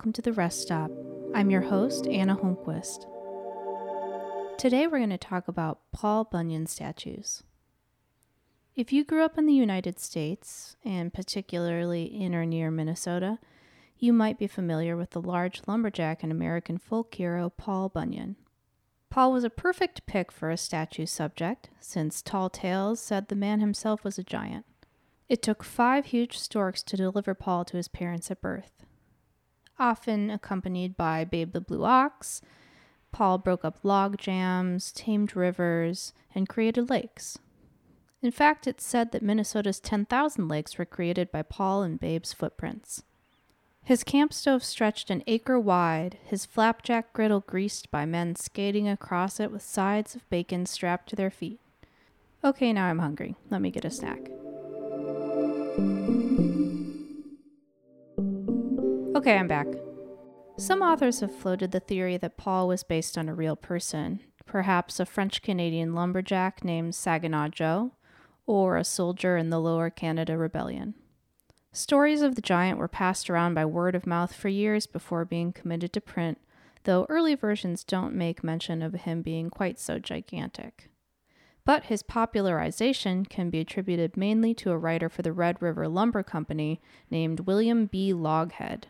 welcome to the Rest Stop. I'm your host, Anna Holmquist. Today we're going to talk about Paul Bunyan statues. If you grew up in the United States, and particularly in or near Minnesota, you might be familiar with the large lumberjack and American folk hero Paul Bunyan. Paul was a perfect pick for a statue subject, since Tall Tales said the man himself was a giant. It took five huge storks to deliver Paul to his parents at birth. Often accompanied by Babe the Blue Ox, Paul broke up log jams, tamed rivers, and created lakes. In fact, it's said that Minnesota's 10,000 lakes were created by Paul and Babe's footprints. His camp stove stretched an acre wide, his flapjack griddle greased by men skating across it with sides of bacon strapped to their feet. Okay, now I'm hungry. Let me get a snack. Okay, I'm back. Some authors have floated the theory that Paul was based on a real person, perhaps a French Canadian lumberjack named Saginaw Joe, or a soldier in the Lower Canada Rebellion. Stories of the giant were passed around by word of mouth for years before being committed to print, though early versions don't make mention of him being quite so gigantic. But his popularization can be attributed mainly to a writer for the Red River Lumber Company named William B. Laughead.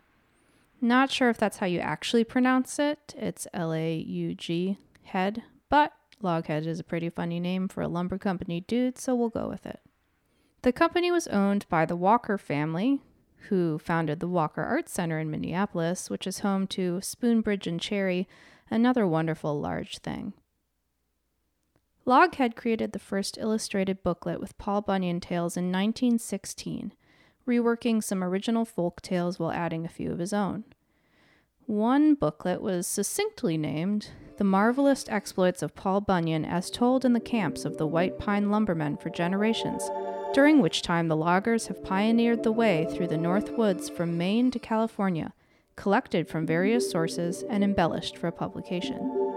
Not sure if that's how you actually pronounce it, it's L A U G head, but Loghead is a pretty funny name for a lumber company dude, so we'll go with it. The company was owned by the Walker family, who founded the Walker Art Center in Minneapolis, which is home to Spoonbridge and Cherry, another wonderful large thing. Loghead created the first illustrated booklet with Paul Bunyan tales in 1916, reworking some original folk tales while adding a few of his own. One booklet was succinctly named The Marvelous Exploits of Paul Bunyan as Told in the Camps of the White Pine Lumbermen for Generations during which time the loggers have pioneered the way through the North Woods from Maine to California, collected from various sources and embellished for publication.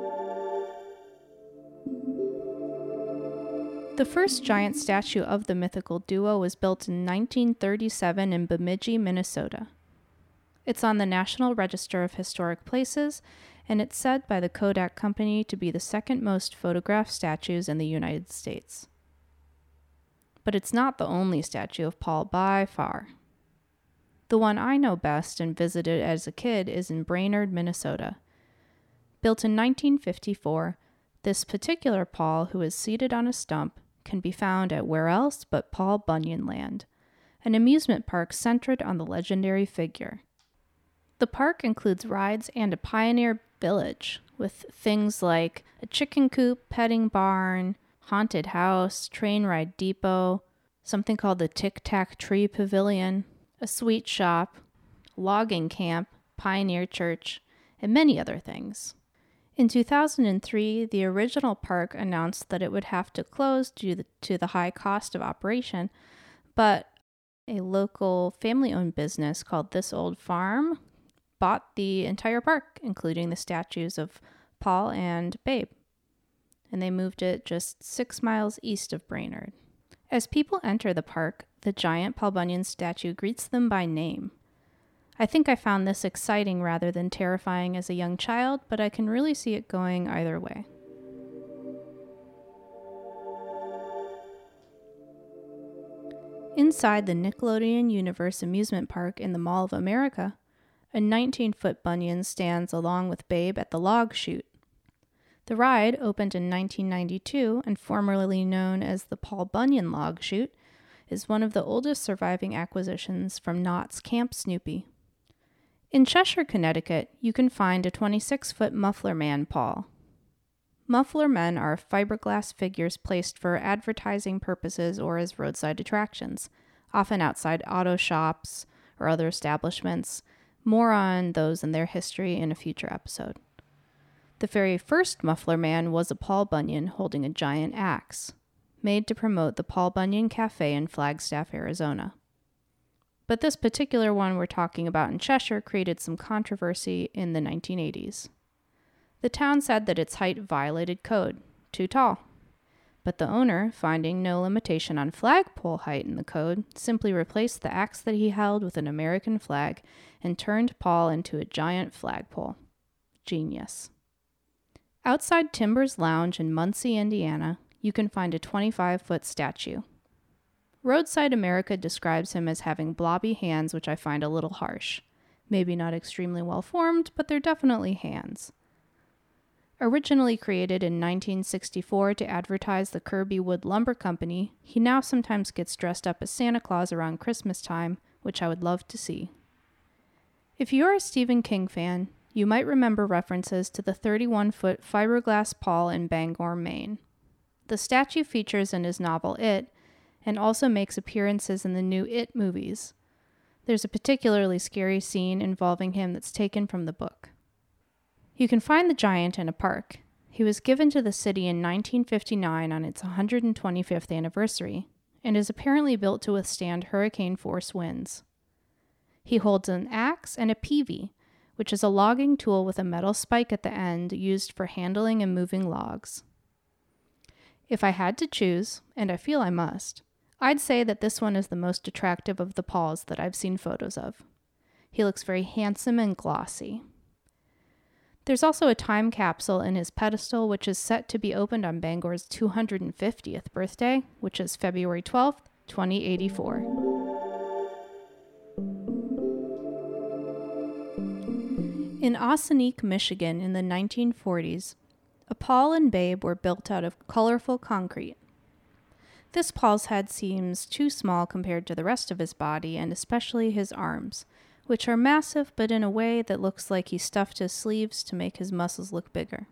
The first giant statue of the mythical duo was built in 1937 in Bemidji, Minnesota. It's on the National Register of Historic Places, and it's said by the Kodak Company to be the second most photographed statues in the United States but it's not the only statue of Paul by far. The one I know best and visited as a kid is in Brainerd, Minnesota. Built in 1954, this particular Paul, who is seated on a stump, can be found at where else but Paul Bunyan Land, an amusement park centered on the legendary figure. The park includes rides and a pioneer village with things like a chicken coop, petting barn, haunted house, train ride depot, something called the Tic Tac Tree Pavilion, a sweet shop, logging camp, pioneer church, and many other things. In 2003, the original park announced that it would have to close due to the high cost of operation, but a local family owned business called This Old Farm bought the entire park, including the statues of Paul and Babe and they moved it just six miles east of Brainerd. As people enter the park, the giant Paul Bunyan statue greets them by name. I think I found this exciting rather than terrifying as a young child, but I can really see it going either way. Inside the Nickelodeon Universe amusement park in the Mall of America, a 19 foot Bunyan stands along with Babe at the log chute. The ride, opened in 1992 and formerly known as the Paul Bunyan Log Chute, is one of the oldest surviving acquisitions from Knott's Camp Snoopy. In Cheshire, Connecticut, you can find a 26 foot muffler man Paul. Muffler men are fiberglass figures placed for advertising purposes or as roadside attractions, often outside auto shops or other establishments. More on those and their history in a future episode. The very first Muffler Man was a Paul Bunyan holding a giant axe, made to promote the Paul Bunyan Cafe in Flagstaff, Arizona. But this particular one we're talking about in Cheshire created some controversy in the 1980s. The town said that its height violated code, too tall. but the owner, finding no limitation on flagpole height in the code, simply replaced the axe that he held with an American flag and turned Paul into a giant flagpole. Genius. Outside Timbers Lounge in Muncie, Indiana, you can find a 25 foot statue. Roadside America describes him as having blobby hands, which I find a little harsh. Maybe not extremely well formed, but they're definitely hands. Originally created in 1964 to advertise the Kirby Wood Lumber Company, he now sometimes gets dressed up as Santa Claus around Christmas time, which I would love to see. If you're a Stephen King fan, you might remember references to the 31 foot fiberglass Paul in Bangor, Maine. The statue features in his novel It and also makes appearances in the new It movies. There's a particularly scary scene involving him that's taken from the book. You can find the giant in a park. He was given to the city in 1959 on its 125th anniversary and is apparently built to withstand hurricane force winds. He holds an axe and a peavey, which is a logging tool with a metal spike at the end used for handling and moving logs. If I had to choose, and I feel I must, I'd say that this one is the most attractive of the Pauls that I've seen photos of. He looks very handsome and glossy. There's also a time capsule in his pedestal, which is set to be opened on Bangor's 250th birthday, which is February 12th, 2084. In Ossineke, Michigan in the 1940s, a Paul and Babe were built out of colorful concrete. This Paul's head seems too small compared to the rest of his body, and especially his arms, which are massive but in a way that looks like he stuffed his sleeves to make his muscles look bigger.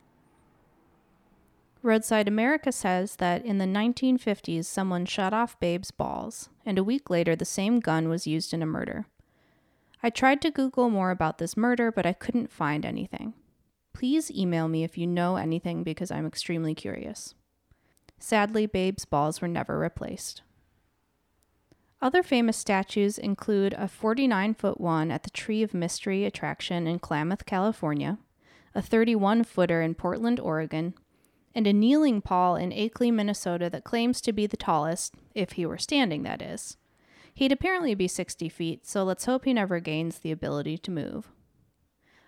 Roadside America says that in the 1950s someone shot off Babe's balls, and a week later the same gun was used in a murder. I tried to Google more about this murder, but I couldn't find anything. Please email me if you know anything because I'm extremely curious. Sadly, Babe's balls were never replaced. Other famous statues include a 49 foot one at the Tree of Mystery attraction in Klamath, California, a 31 footer in Portland, Oregon, and a kneeling Paul in Akeley, Minnesota that claims to be the tallest, if he were standing, that is. He'd apparently be 60 feet, so let's hope he never gains the ability to move.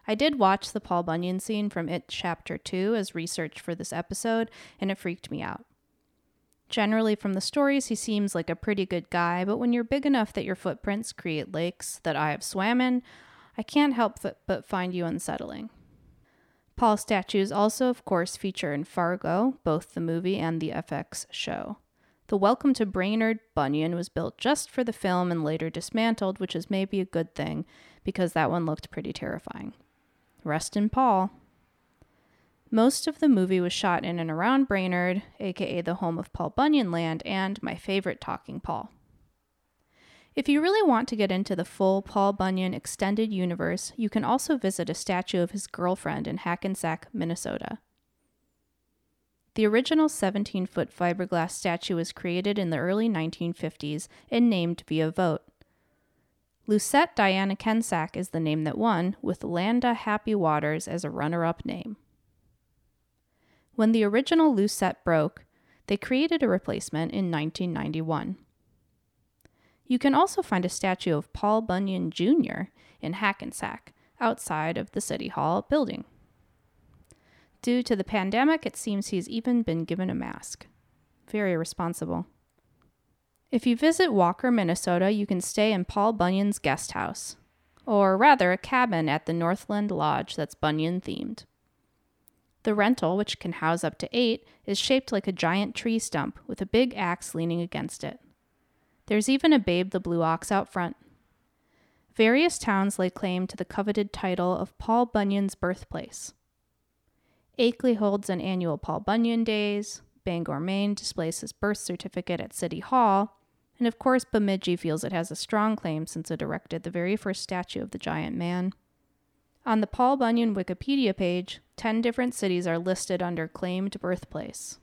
I did watch the Paul Bunyan scene from It Chapter 2 as research for this episode, and it freaked me out. Generally, from the stories, he seems like a pretty good guy, but when you're big enough that your footprints create lakes that I have swam in, I can't help but find you unsettling. Paul statues also, of course, feature in Fargo, both the movie and the FX show. The Welcome to Brainerd Bunyan was built just for the film and later dismantled, which is maybe a good thing because that one looked pretty terrifying. Rest in Paul. Most of the movie was shot in and around Brainerd, aka the home of Paul Bunyan Land, and my favorite Talking Paul. If you really want to get into the full Paul Bunyan extended universe, you can also visit a statue of his girlfriend in Hackensack, Minnesota. The original 17 foot fiberglass statue was created in the early 1950s and named via vote. Lucette Diana Kensack is the name that won, with Landa Happy Waters as a runner up name. When the original Lucette broke, they created a replacement in 1991. You can also find a statue of Paul Bunyan Jr. in Hackensack, outside of the City Hall building. Due to the pandemic, it seems he's even been given a mask. Very responsible. If you visit Walker, Minnesota, you can stay in Paul Bunyan's guest house, or rather, a cabin at the Northland Lodge that's Bunyan themed. The rental, which can house up to eight, is shaped like a giant tree stump with a big axe leaning against it. There's even a Babe the Blue Ox out front. Various towns lay claim to the coveted title of Paul Bunyan's birthplace. Akeley holds an annual Paul Bunyan Days, Bangor, Maine displays his birth certificate at City Hall, and of course Bemidji feels it has a strong claim since it erected the very first statue of the giant man. On the Paul Bunyan Wikipedia page, 10 different cities are listed under claimed birthplace.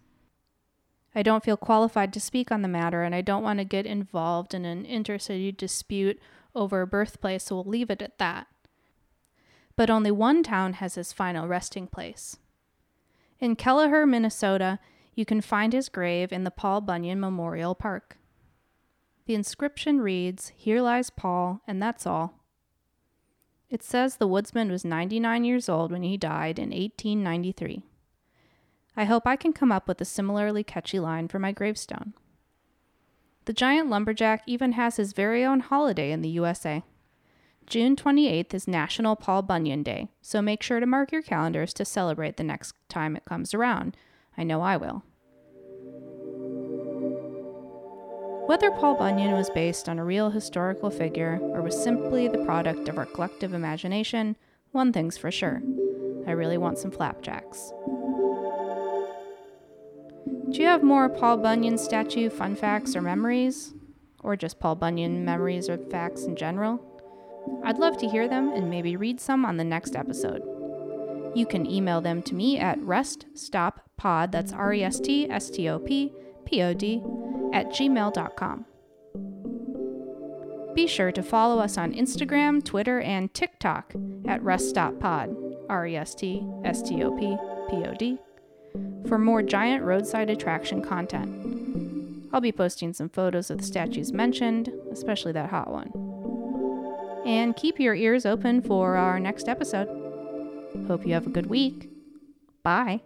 I don't feel qualified to speak on the matter, and I don't want to get involved in an intercity dispute over a birthplace, so we'll leave it at that. But only one town has his final resting place. In Kelliher, Minnesota, You can find his grave in the Paul Bunyan Memorial Park. The inscription reads, Here lies Paul, and that's all. It says the woodsman was 99 years old when he died in 1893. I hope I can come up with a similarly catchy line for my gravestone. The giant lumberjack even has his very own holiday in the USA. June 28th is National Paul Bunyan Day, so make sure to mark your calendars to celebrate the next time it comes around. I know I will. Whether Paul Bunyan was based on a real historical figure or was simply the product of our collective imagination, one thing's for sure I really want some flapjacks. Do you have more Paul Bunyan statue fun facts or memories? Or just Paul Bunyan memories or facts in general? I'd love to hear them and maybe read some on the next episode. You can email them to me at reststoppod, that's R E S T S T O P P O D, at gmail.com. Be sure to follow us on Instagram, Twitter, and TikTok at reststoppod, R E S T S T O P P O D for more giant roadside attraction content. I'll be posting some photos of the statues mentioned, especially that hot one. And keep your ears open for our next episode. Hope you have a good week. Bye.